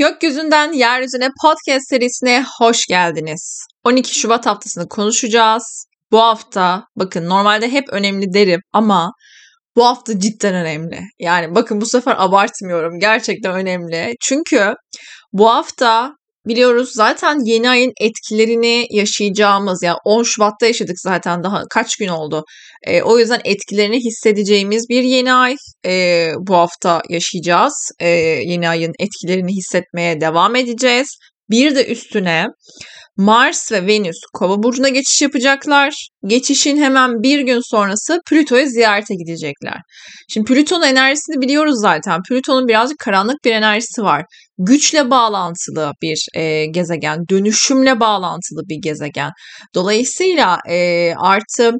Gökyüzünden Yeryüzüne podcast serisine hoş geldiniz. 12 Şubat haftasını konuşacağız. Bu hafta bakın normalde hep önemli derim ama bu hafta cidden önemli. Yani bakın bu sefer abartmıyorum. Gerçekten önemli. Çünkü bu hafta biliyoruz zaten yeni ayın etkilerini yaşayacağımız yani 10 Şubat'ta yaşadık zaten daha kaç gün oldu. E, o yüzden etkilerini hissedeceğimiz bir yeni ay e, bu hafta yaşayacağız. E, yeni ayın etkilerini hissetmeye devam edeceğiz. Bir de üstüne Mars ve Venüs Kova burcuna geçiş yapacaklar. Geçişin hemen bir gün sonrası Plüto'yu ziyarete gidecekler. Şimdi Plüton'un enerjisini biliyoruz zaten. Plüton'un birazcık karanlık bir enerjisi var. Güçle bağlantılı bir e, gezegen, dönüşümle bağlantılı bir gezegen. Dolayısıyla e, artı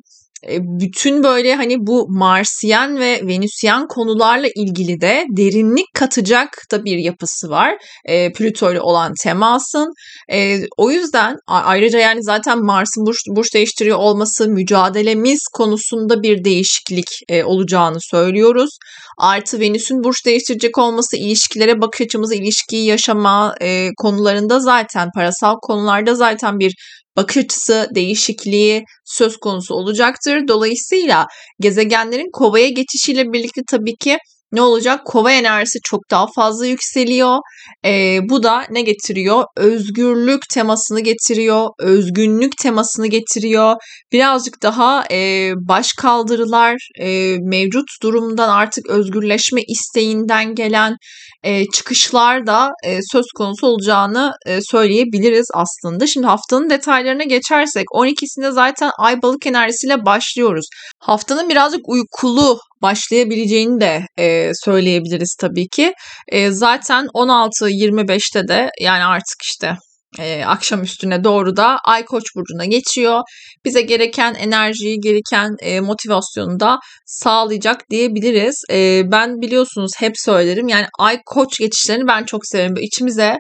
bütün böyle hani bu Marsiyen ve Venüsyen konularla ilgili de derinlik katacak da bir yapısı var. E, Plüto ile olan temasın. E, o yüzden ayrıca yani zaten Mars'ın burç, burç değiştiriyor olması mücadelemiz konusunda bir değişiklik e, olacağını söylüyoruz. Artı Venüs'ün burç değiştirecek olması ilişkilere bakış açımızı, ilişkiyi yaşama e, konularında zaten parasal konularda zaten bir bakış açısı değişikliği söz konusu olacaktır. Dolayısıyla gezegenlerin kovaya geçişiyle birlikte tabii ki ne olacak? Kova enerjisi çok daha fazla yükseliyor. E, bu da ne getiriyor? Özgürlük temasını getiriyor, özgünlük temasını getiriyor. Birazcık daha e, baş kaldırılar, e, mevcut durumdan artık özgürleşme isteğinden gelen e, çıkışlar da e, söz konusu olacağını e, söyleyebiliriz aslında. Şimdi haftanın detaylarına geçersek 12'sinde zaten ay balık enerjisiyle başlıyoruz. Haftanın birazcık uykulu başlayabileceğini de e, söyleyebiliriz tabii ki. E, zaten 16-25'te de yani artık işte e, akşam üstüne doğru da Ay Koç burcuna geçiyor. Bize gereken enerjiyi, gereken e, motivasyonu da sağlayacak diyebiliriz. E, ben biliyorsunuz hep söylerim yani Ay Koç geçişlerini ben çok severim. Böyle içimize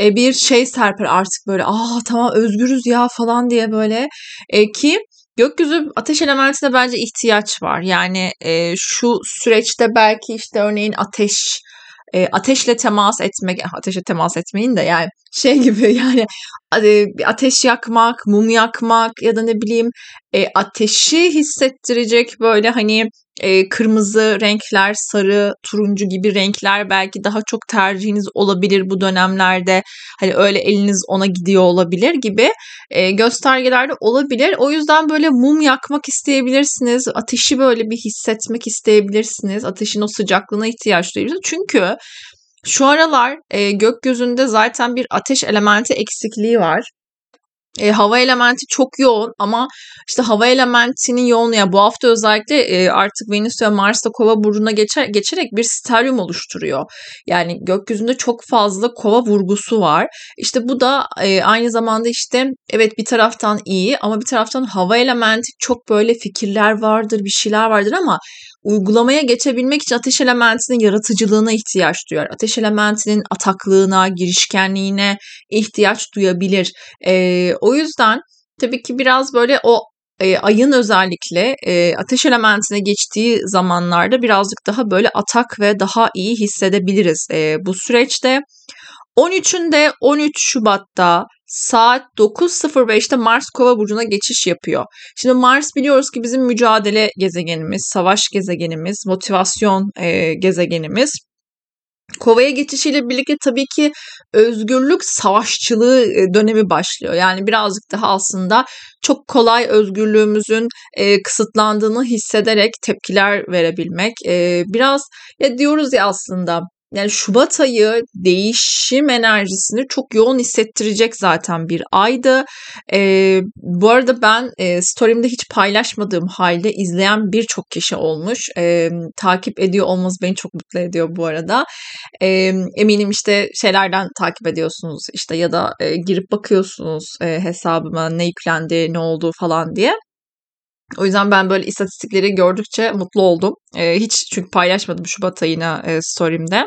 e, bir şey serper artık böyle aa tamam özgürüz ya falan diye böyle e, ki Gökyüzü ateş elementine bence ihtiyaç var. Yani e, şu süreçte belki işte örneğin ateş e, ateşle temas etmek, ateşe temas etmeyin de yani şey gibi yani ateş yakmak, mum yakmak ya da ne bileyim e, ateşi hissettirecek böyle hani e, kırmızı renkler, sarı, turuncu gibi renkler belki daha çok tercihiniz olabilir bu dönemlerde. Hani öyle eliniz ona gidiyor olabilir gibi e, göstergelerde olabilir. O yüzden böyle mum yakmak isteyebilirsiniz. Ateşi böyle bir hissetmek isteyebilirsiniz. Ateşin o sıcaklığına ihtiyaç duyuyorsunuz. Çünkü şu aralar e, gökyüzünde zaten bir ateş elementi eksikliği var. E, hava elementi çok yoğun ama işte hava elementinin yoğunluğu yani bu hafta özellikle e, artık Venüs ve Mars da kova burcuna geçer, geçerek bir steryum oluşturuyor. Yani gökyüzünde çok fazla kova vurgusu var. İşte bu da e, aynı zamanda işte evet bir taraftan iyi ama bir taraftan hava elementi çok böyle fikirler vardır, bir şeyler vardır ama uygulamaya geçebilmek için ateş elementinin yaratıcılığına ihtiyaç duyar. Ateş elementinin ataklığına, girişkenliğine ihtiyaç duyabilir. E, o yüzden tabii ki biraz böyle o e, ayın özellikle e, ateş elementine geçtiği zamanlarda birazcık daha böyle atak ve daha iyi hissedebiliriz e, bu süreçte. 13'ünde 13 Şubat'ta saat 9.05'te Mars Kova burcuna geçiş yapıyor. Şimdi Mars biliyoruz ki bizim mücadele gezegenimiz, savaş gezegenimiz, motivasyon e, gezegenimiz. Kova'ya geçişiyle birlikte tabii ki özgürlük savaşçılığı e, dönemi başlıyor. Yani birazcık daha aslında çok kolay özgürlüğümüzün e, kısıtlandığını hissederek tepkiler verebilmek. E, biraz ya diyoruz ya aslında yani Şubat ayı değişim enerjisini çok yoğun hissettirecek zaten bir aydı. E, bu arada ben e, story'imde hiç paylaşmadığım halde izleyen birçok kişi olmuş. E, takip ediyor olmanız beni çok mutlu ediyor bu arada. E, eminim işte şeylerden takip ediyorsunuz işte ya da e, girip bakıyorsunuz e, hesabıma ne yüklendi, ne oldu falan diye. O yüzden ben böyle istatistikleri gördükçe mutlu oldum. E, hiç çünkü paylaşmadım Şubat ayına e, story'imde.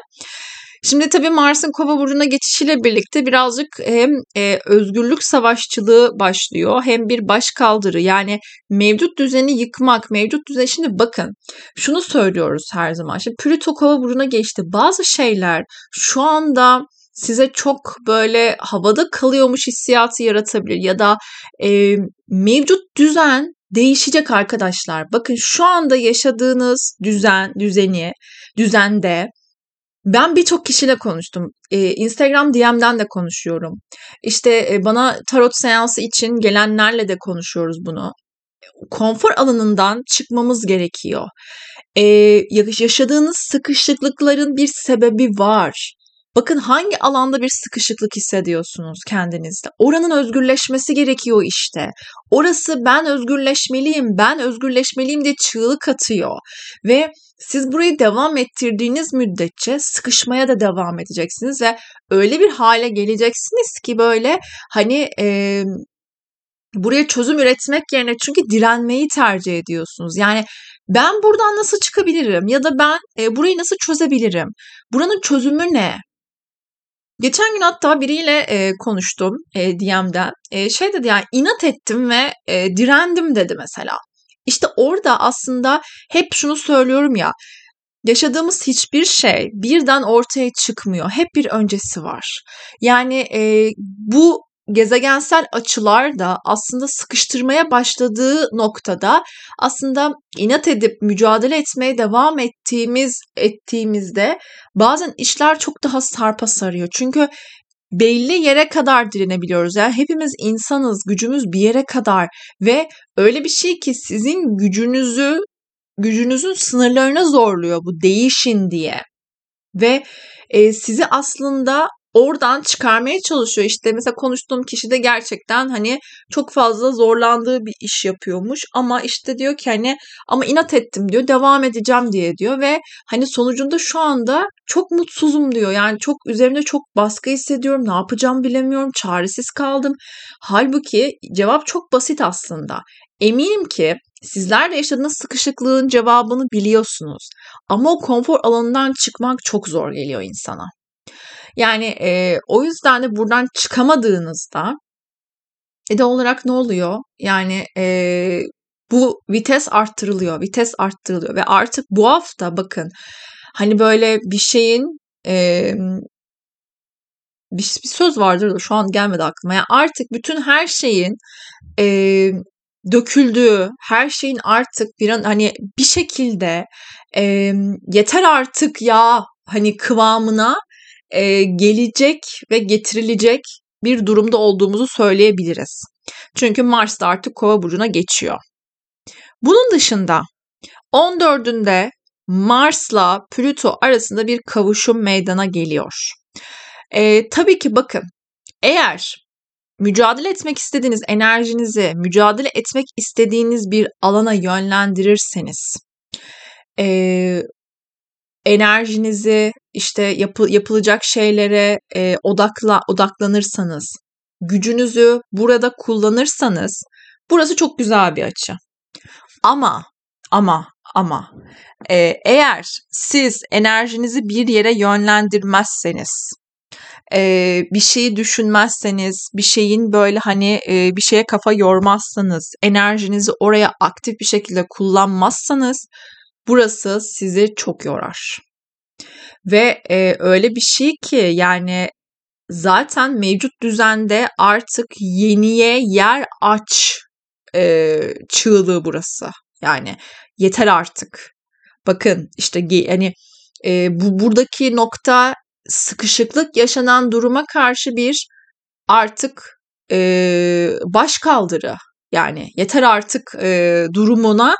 Şimdi tabii Mars'ın kova burcuna geçişiyle birlikte birazcık hem e, özgürlük savaşçılığı başlıyor hem bir başkaldırı yani mevcut düzeni yıkmak, mevcut düzen şimdi bakın şunu söylüyoruz her zaman. Şimdi Plüto kova burcuna geçti. Bazı şeyler şu anda size çok böyle havada kalıyormuş hissiyatı yaratabilir ya da e, mevcut düzen değişecek arkadaşlar. Bakın şu anda yaşadığınız düzen, düzeni, düzende ben birçok kişiyle konuştum. Ee, Instagram DM'den de konuşuyorum. İşte e, bana tarot seansı için gelenlerle de konuşuyoruz bunu. Konfor alanından çıkmamız gerekiyor. Ee, yaşadığınız sıkışıklıkların bir sebebi var. Bakın hangi alanda bir sıkışıklık hissediyorsunuz kendinizde. Oranın özgürleşmesi gerekiyor işte. Orası ben özgürleşmeliyim, ben özgürleşmeliyim diye çığlık atıyor. Ve siz burayı devam ettirdiğiniz müddetçe sıkışmaya da devam edeceksiniz ve öyle bir hale geleceksiniz ki böyle hani e, buraya çözüm üretmek yerine çünkü direnmeyi tercih ediyorsunuz. Yani ben buradan nasıl çıkabilirim ya da ben e, burayı nasıl çözebilirim? Buranın çözümü ne? Geçen gün hatta biriyle e, konuştum e, DM'den. E, şey dedi yani inat ettim ve e, direndim dedi mesela. İşte orada aslında hep şunu söylüyorum ya. Yaşadığımız hiçbir şey birden ortaya çıkmıyor. Hep bir öncesi var. Yani e, bu gezegensel açılar da aslında sıkıştırmaya başladığı noktada aslında inat edip mücadele etmeye devam ettiğimiz ettiğimizde bazen işler çok daha sarpa sarıyor. Çünkü belli yere kadar direnebiliyoruz. Yani hepimiz insanız, gücümüz bir yere kadar ve öyle bir şey ki sizin gücünüzü gücünüzün sınırlarına zorluyor bu değişin diye. Ve e, sizi aslında oradan çıkarmaya çalışıyor. İşte mesela konuştuğum kişi de gerçekten hani çok fazla zorlandığı bir iş yapıyormuş ama işte diyor ki hani ama inat ettim diyor devam edeceğim diye diyor ve hani sonucunda şu anda çok mutsuzum diyor. Yani çok üzerimde çok baskı hissediyorum. Ne yapacağım bilemiyorum. Çaresiz kaldım. Halbuki cevap çok basit aslında. Eminim ki sizler de yaşadığınız sıkışıklığın cevabını biliyorsunuz. Ama o konfor alanından çıkmak çok zor geliyor insana. Yani e, o yüzden de buradan çıkamadığınızda e olarak ne oluyor? Yani e, bu vites arttırılıyor, vites arttırılıyor ve artık bu hafta bakın hani böyle bir şeyin e, bir, bir söz vardır da şu an gelmedi aklıma. Yani artık bütün her şeyin e, döküldüğü, her şeyin artık bir an hani bir şekilde e, yeter artık ya hani kıvamına e, gelecek ve getirilecek bir durumda olduğumuzu söyleyebiliriz. Çünkü Mars da artık Kova burcuna geçiyor. Bunun dışında 14'ünde Mars'la Plüto arasında bir kavuşum meydana geliyor. E, tabii ki bakın eğer mücadele etmek istediğiniz enerjinizi mücadele etmek istediğiniz bir alana yönlendirirseniz e, enerjinizi işte yapı, yapılacak şeylere e, odakla odaklanırsanız, gücünüzü burada kullanırsanız burası çok güzel bir açı. Ama ama ama e, eğer siz enerjinizi bir yere yönlendirmezseniz, e, bir şeyi düşünmezseniz, bir şeyin böyle hani e, bir şeye kafa yormazsanız, enerjinizi oraya aktif bir şekilde kullanmazsanız burası sizi çok yorar. Ve e, öyle bir şey ki yani zaten mevcut düzende artık yeniye yer aç e, çığlığı burası. Yani yeter artık. Bakın işte hani e, bu buradaki nokta sıkışıklık yaşanan duruma karşı bir artık e, baş kaldırı yani yeter artık e, durumuna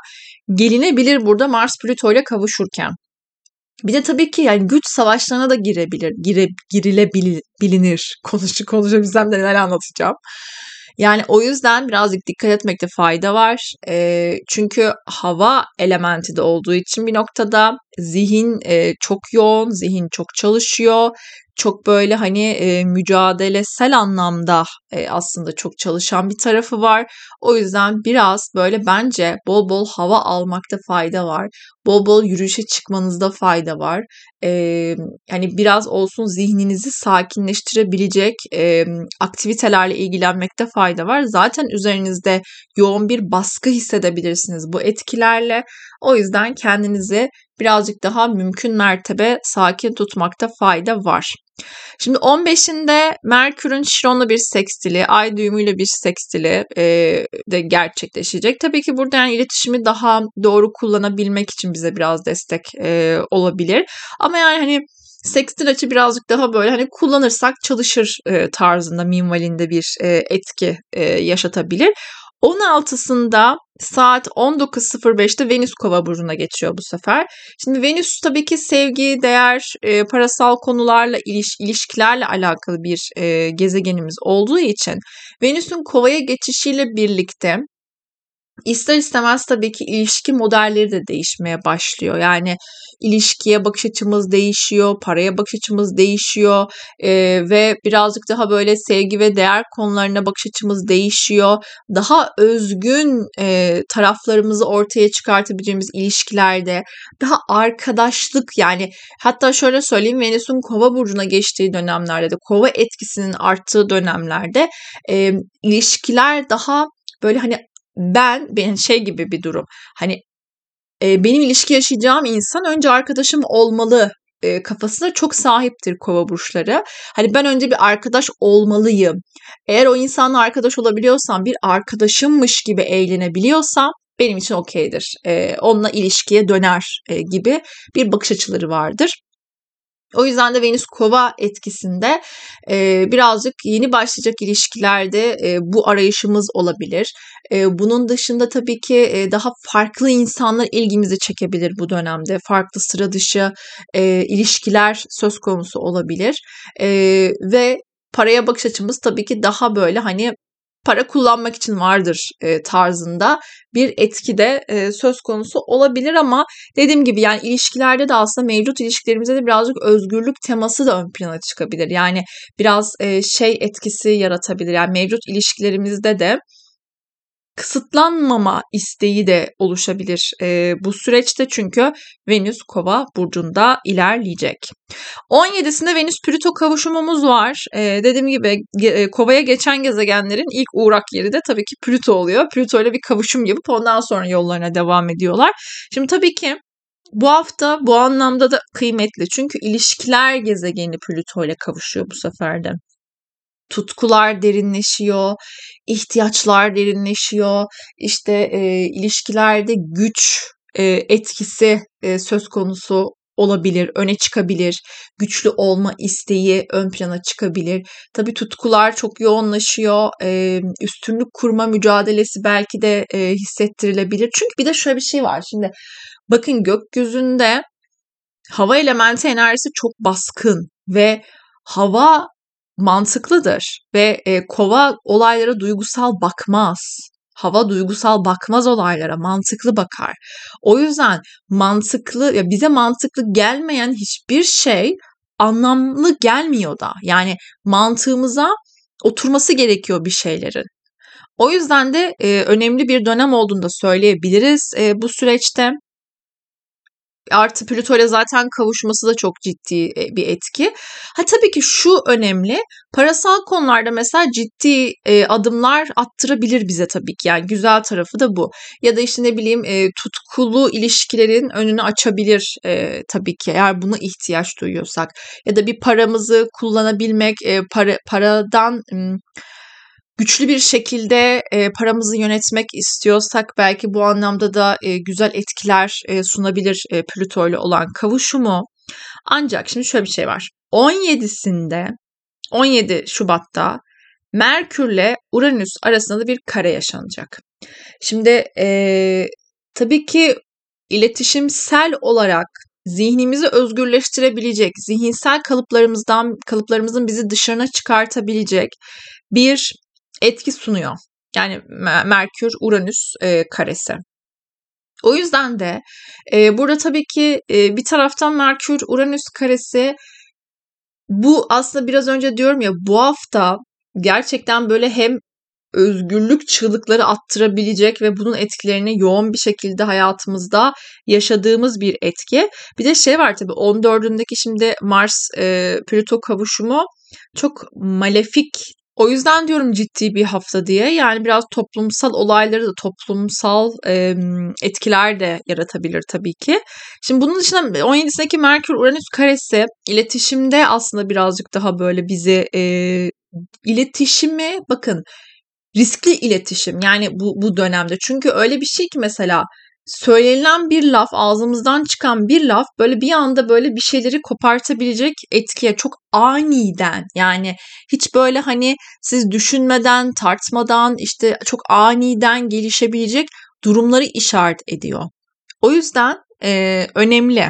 gelinebilir burada Mars Plüto ile kavuşurken. Bir de tabii ki yani güç savaşlarına da girebilir, gire, girilebilir. Konuşu konuşabilsem de neler anlatacağım. Yani o yüzden birazcık dikkat etmekte fayda var. E, çünkü hava elementi de olduğu için bir noktada zihin e, çok yoğun, zihin çok çalışıyor çok böyle hani e, mücadelesel anlamda e, aslında çok çalışan bir tarafı var. O yüzden biraz böyle bence bol bol hava almakta fayda var. Bol bol yürüyüşe çıkmanızda fayda var. E, hani biraz olsun zihninizi sakinleştirebilecek e, aktivitelerle ilgilenmekte fayda var. Zaten üzerinizde yoğun bir baskı hissedebilirsiniz bu etkilerle. O yüzden kendinizi birazcık daha mümkün mertebe sakin tutmakta fayda var. Şimdi 15'inde Merkür'ün Şiron'la bir sekstili, Ay düğümüyle bir sekstili e, de gerçekleşecek. Tabii ki burada yani iletişimi daha doğru kullanabilmek için bize biraz destek e, olabilir. Ama yani hani Sextil açı birazcık daha böyle hani kullanırsak çalışır e, tarzında minvalinde bir e, etki e, yaşatabilir. 16'sında saat 19.05'te Venüs Kova burcuna geçiyor bu sefer. Şimdi Venüs tabii ki sevgi, değer, e, parasal konularla iliş, ilişkilerle alakalı bir e, gezegenimiz olduğu için Venüs'ün Kova'ya geçişiyle birlikte İster istemez tabii ki ilişki modelleri de değişmeye başlıyor. Yani ilişkiye bakış açımız değişiyor, paraya bakış açımız değişiyor e, ve birazcık daha böyle sevgi ve değer konularına bakış açımız değişiyor. Daha özgün e, taraflarımızı ortaya çıkartabileceğimiz ilişkilerde daha arkadaşlık yani hatta şöyle söyleyeyim Venüs'ün kova burcuna geçtiği dönemlerde de kova etkisinin arttığı dönemlerde e, ilişkiler daha böyle hani ben benim şey gibi bir durum. Hani e, benim ilişki yaşayacağım insan önce arkadaşım olmalı e, kafasına çok sahiptir kova burçları. Hani ben önce bir arkadaş olmalıyım. Eğer o insanla arkadaş olabiliyorsam bir arkadaşımmış gibi eğlenebiliyorsam benim için okeydir. E, onunla ilişkiye döner e, gibi bir bakış açıları vardır. O yüzden de Venüs Kova etkisinde e, birazcık yeni başlayacak ilişkilerde e, bu arayışımız olabilir. E, bunun dışında tabii ki e, daha farklı insanlar ilgimizi çekebilir bu dönemde. Farklı sıra dışı e, ilişkiler söz konusu olabilir. E, ve paraya bakış açımız tabii ki daha böyle hani para kullanmak için vardır e, tarzında bir etki de e, söz konusu olabilir ama dediğim gibi yani ilişkilerde de aslında mevcut ilişkilerimize de birazcık özgürlük teması da ön plana çıkabilir. Yani biraz e, şey etkisi yaratabilir. Yani mevcut ilişkilerimizde de kısıtlanmama isteği de oluşabilir e, bu süreçte çünkü Venüs Kova burcunda ilerleyecek. 17'sinde Venüs Plüto kavuşumumuz var. E, dediğim gibi e, Kova'ya geçen gezegenlerin ilk uğrak yeri de tabii ki Plüto oluyor. Plüto ile bir kavuşum yapıp ondan sonra yollarına devam ediyorlar. Şimdi tabii ki bu hafta bu anlamda da kıymetli. Çünkü ilişkiler gezegeni Plüto ile kavuşuyor bu sefer de tutkular derinleşiyor, ihtiyaçlar derinleşiyor, işte e, ilişkilerde güç e, etkisi e, söz konusu olabilir, öne çıkabilir, güçlü olma isteği ön plana çıkabilir. Tabii tutkular çok yoğunlaşıyor, e, üstünlük kurma mücadelesi belki de e, hissettirilebilir. Çünkü bir de şöyle bir şey var şimdi, bakın gökyüzünde hava elementi enerjisi çok baskın ve hava mantıklıdır ve e, kova olaylara duygusal bakmaz. Hava duygusal bakmaz olaylara, mantıklı bakar. O yüzden mantıklı ya bize mantıklı gelmeyen hiçbir şey anlamlı gelmiyor da. Yani mantığımıza oturması gerekiyor bir şeylerin. O yüzden de e, önemli bir dönem olduğunu da söyleyebiliriz e, bu süreçte. Artı Plüto ile zaten kavuşması da çok ciddi e, bir etki. Ha tabii ki şu önemli. Parasal konularda mesela ciddi e, adımlar attırabilir bize tabii ki. Yani güzel tarafı da bu. Ya da işte ne bileyim e, tutkulu ilişkilerin önünü açabilir e, tabii ki eğer buna ihtiyaç duyuyorsak. Ya da bir paramızı kullanabilmek, e, para paradan güçlü bir şekilde e, paramızı yönetmek istiyorsak belki bu anlamda da e, güzel etkiler e, sunabilir e, Plüto ile olan kavuşumu. Ancak şimdi şöyle bir şey var. 17'sinde 17 Şubat'ta Merkürle Uranüs arasında da bir kare yaşanacak. Şimdi e, tabii ki iletişimsel olarak zihnimizi özgürleştirebilecek, zihinsel kalıplarımızdan kalıplarımızın bizi dışarına çıkartabilecek bir etki sunuyor. Yani Merkür Uranüs e, karesi. O yüzden de e, burada tabii ki e, bir taraftan Merkür Uranüs karesi bu aslında biraz önce diyorum ya bu hafta gerçekten böyle hem özgürlük çığlıkları attırabilecek ve bunun etkilerini yoğun bir şekilde hayatımızda yaşadığımız bir etki. Bir de şey var tabii 14'ündeki şimdi Mars e, Plüto kavuşumu çok malefik O yüzden diyorum ciddi bir hafta diye. Yani biraz toplumsal olayları da toplumsal e, etkiler de yaratabilir tabii ki. Şimdi bunun dışında 17'sindeki Merkür Uranüs karesi iletişimde aslında birazcık daha böyle bizi e, iletişimi bakın riskli iletişim yani bu bu dönemde. Çünkü öyle bir şey ki mesela söylenen bir laf, ağzımızdan çıkan bir laf böyle bir anda böyle bir şeyleri kopartabilecek etkiye çok aniden yani hiç böyle hani siz düşünmeden, tartmadan işte çok aniden gelişebilecek durumları işaret ediyor. O yüzden e, önemli.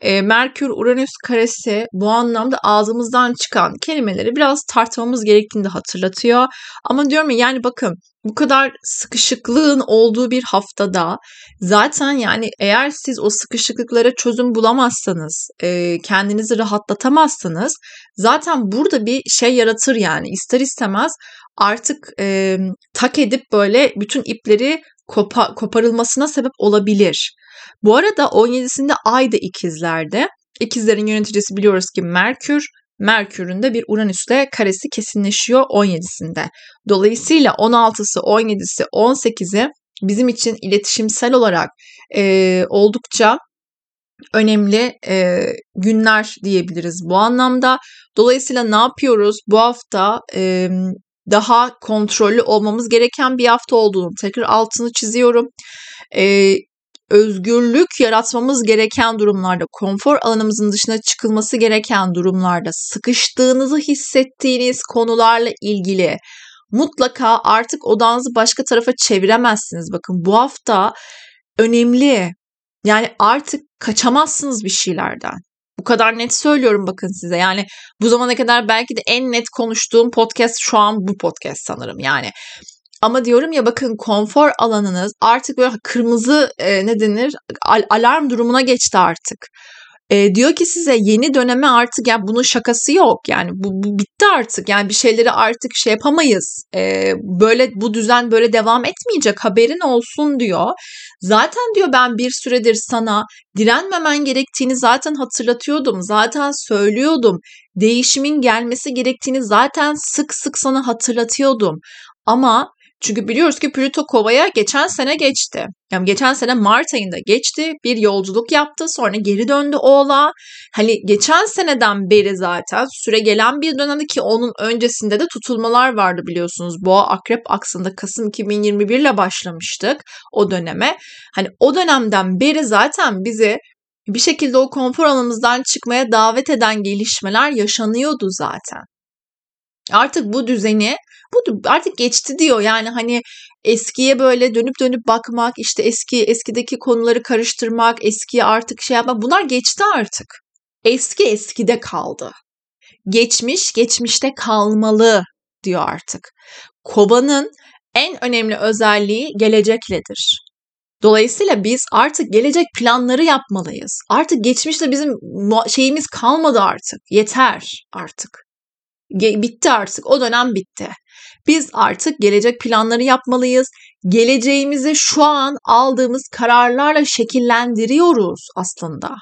E, Merkür Uranüs karesi bu anlamda ağzımızdan çıkan kelimeleri biraz tartmamız gerektiğini de hatırlatıyor. Ama diyorum ya yani bakın bu kadar sıkışıklığın olduğu bir haftada zaten yani eğer siz o sıkışıklıklara çözüm bulamazsanız, e, kendinizi rahatlatamazsanız zaten burada bir şey yaratır yani ister istemez artık e, tak edip böyle bütün ipleri kopa, koparılmasına sebep olabilir. Bu arada 17'sinde Ay da ikizlerde. İkizlerin yöneticisi biliyoruz ki Merkür. Merkür'ün de bir Uranüs'le karesi kesinleşiyor 17'sinde. Dolayısıyla 16'sı, 17'si, 18'i bizim için iletişimsel olarak e, oldukça önemli e, günler diyebiliriz bu anlamda. Dolayısıyla ne yapıyoruz? Bu hafta e, daha kontrollü olmamız gereken bir hafta olduğunu tekrar altını çiziyorum. E, özgürlük yaratmamız gereken durumlarda, konfor alanımızın dışına çıkılması gereken durumlarda, sıkıştığınızı hissettiğiniz konularla ilgili mutlaka artık odanızı başka tarafa çeviremezsiniz. Bakın bu hafta önemli. Yani artık kaçamazsınız bir şeylerden. Bu kadar net söylüyorum bakın size. Yani bu zamana kadar belki de en net konuştuğum podcast şu an bu podcast sanırım. Yani ama diyorum ya bakın konfor alanınız artık böyle kırmızı e, ne denir al- alarm durumuna geçti artık. E, diyor ki size yeni döneme artık yani bunun şakası yok. Yani bu, bu bitti artık. Yani bir şeyleri artık şey yapamayız. E, böyle bu düzen böyle devam etmeyecek haberin olsun diyor. Zaten diyor ben bir süredir sana direnmemen gerektiğini zaten hatırlatıyordum zaten söylüyordum. Değişimin gelmesi gerektiğini zaten sık sık sana hatırlatıyordum. Ama çünkü biliyoruz ki Plüto Kova'ya geçen sene geçti. Yani geçen sene Mart ayında geçti. Bir yolculuk yaptı. Sonra geri döndü Oğlak'a. Hani geçen seneden beri zaten süre gelen bir dönemde ki onun öncesinde de tutulmalar vardı biliyorsunuz. Boğa Akrep aksında Kasım 2021 ile başlamıştık o döneme. Hani o dönemden beri zaten bizi bir şekilde o konfor alanımızdan çıkmaya davet eden gelişmeler yaşanıyordu zaten. Artık bu düzeni bu artık geçti diyor. Yani hani eskiye böyle dönüp dönüp bakmak, işte eski eskideki konuları karıştırmak, eskiye artık şey yapmak bunlar geçti artık. Eski eskide kaldı. Geçmiş geçmişte kalmalı diyor artık. Kovanın en önemli özelliği gelecekledir. Dolayısıyla biz artık gelecek planları yapmalıyız. Artık geçmişte bizim şeyimiz kalmadı artık. Yeter artık. Bitti artık. O dönem bitti. Biz artık gelecek planları yapmalıyız. Geleceğimizi şu an aldığımız kararlarla şekillendiriyoruz aslında.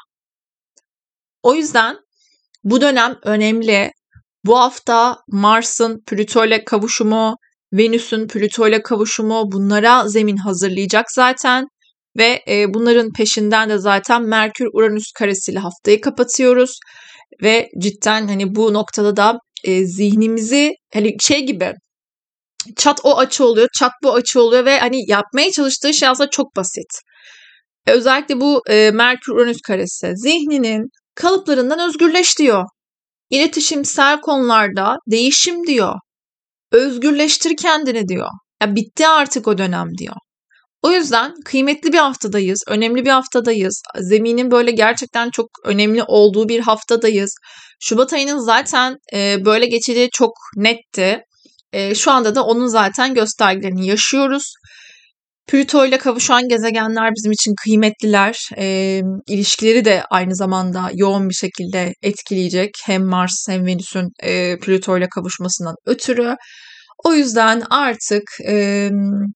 O yüzden bu dönem önemli. Bu hafta Mars'ın Plüto ile kavuşumu, Venüs'ün Plüto ile kavuşumu bunlara zemin hazırlayacak zaten. Ve e, bunların peşinden de zaten Merkür Uranüs karesiyle haftayı kapatıyoruz. Ve cidden hani bu noktada da e, zihnimizi hani şey gibi çat o açı oluyor, çat bu açı oluyor ve hani yapmaya çalıştığı şey aslında çok basit. E, özellikle bu e, Merkür Uranüs karesi zihninin kalıplarından özgürleş diyor. İletişimsel konularda değişim diyor. Özgürleştir kendini diyor. Ya bitti artık o dönem diyor. O yüzden kıymetli bir haftadayız, önemli bir haftadayız. Zeminin böyle gerçekten çok önemli olduğu bir haftadayız. Şubat ayının zaten e, böyle geçeceği çok netti. E, şu anda da onun zaten göstergelerini yaşıyoruz. Plüto ile kavuşan gezegenler bizim için kıymetliler. E, ilişkileri de aynı zamanda yoğun bir şekilde etkileyecek. Hem Mars hem Venüs'ün e, Plüto ile kavuşmasından ötürü. O yüzden artık e,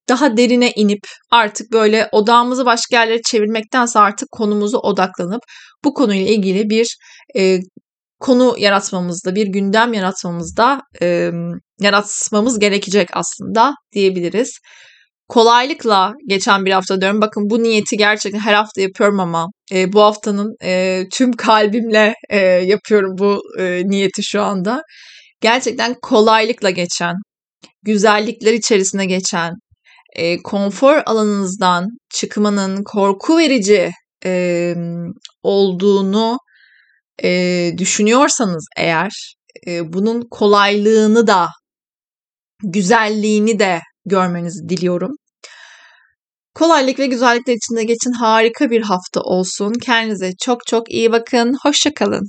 daha derine inip artık böyle odağımızı başka yerlere çevirmektense artık konumuzu odaklanıp bu konuyla ilgili bir e, konu yaratmamızda, bir gündem yaratmamızda e, yaratmamız gerekecek aslında diyebiliriz. Kolaylıkla geçen bir hafta diyorum. Bakın bu niyeti gerçekten her hafta yapıyorum ama e, bu haftanın e, tüm kalbimle e, yapıyorum bu e, niyeti şu anda. Gerçekten kolaylıkla geçen, güzellikler içerisine geçen, e, konfor alanınızdan çıkmanın korku verici e, olduğunu e, düşünüyorsanız eğer e, bunun kolaylığını da güzelliğini de görmenizi diliyorum. Kolaylık ve güzellikler içinde geçin harika bir hafta olsun. Kendinize çok çok iyi bakın. Hoşçakalın.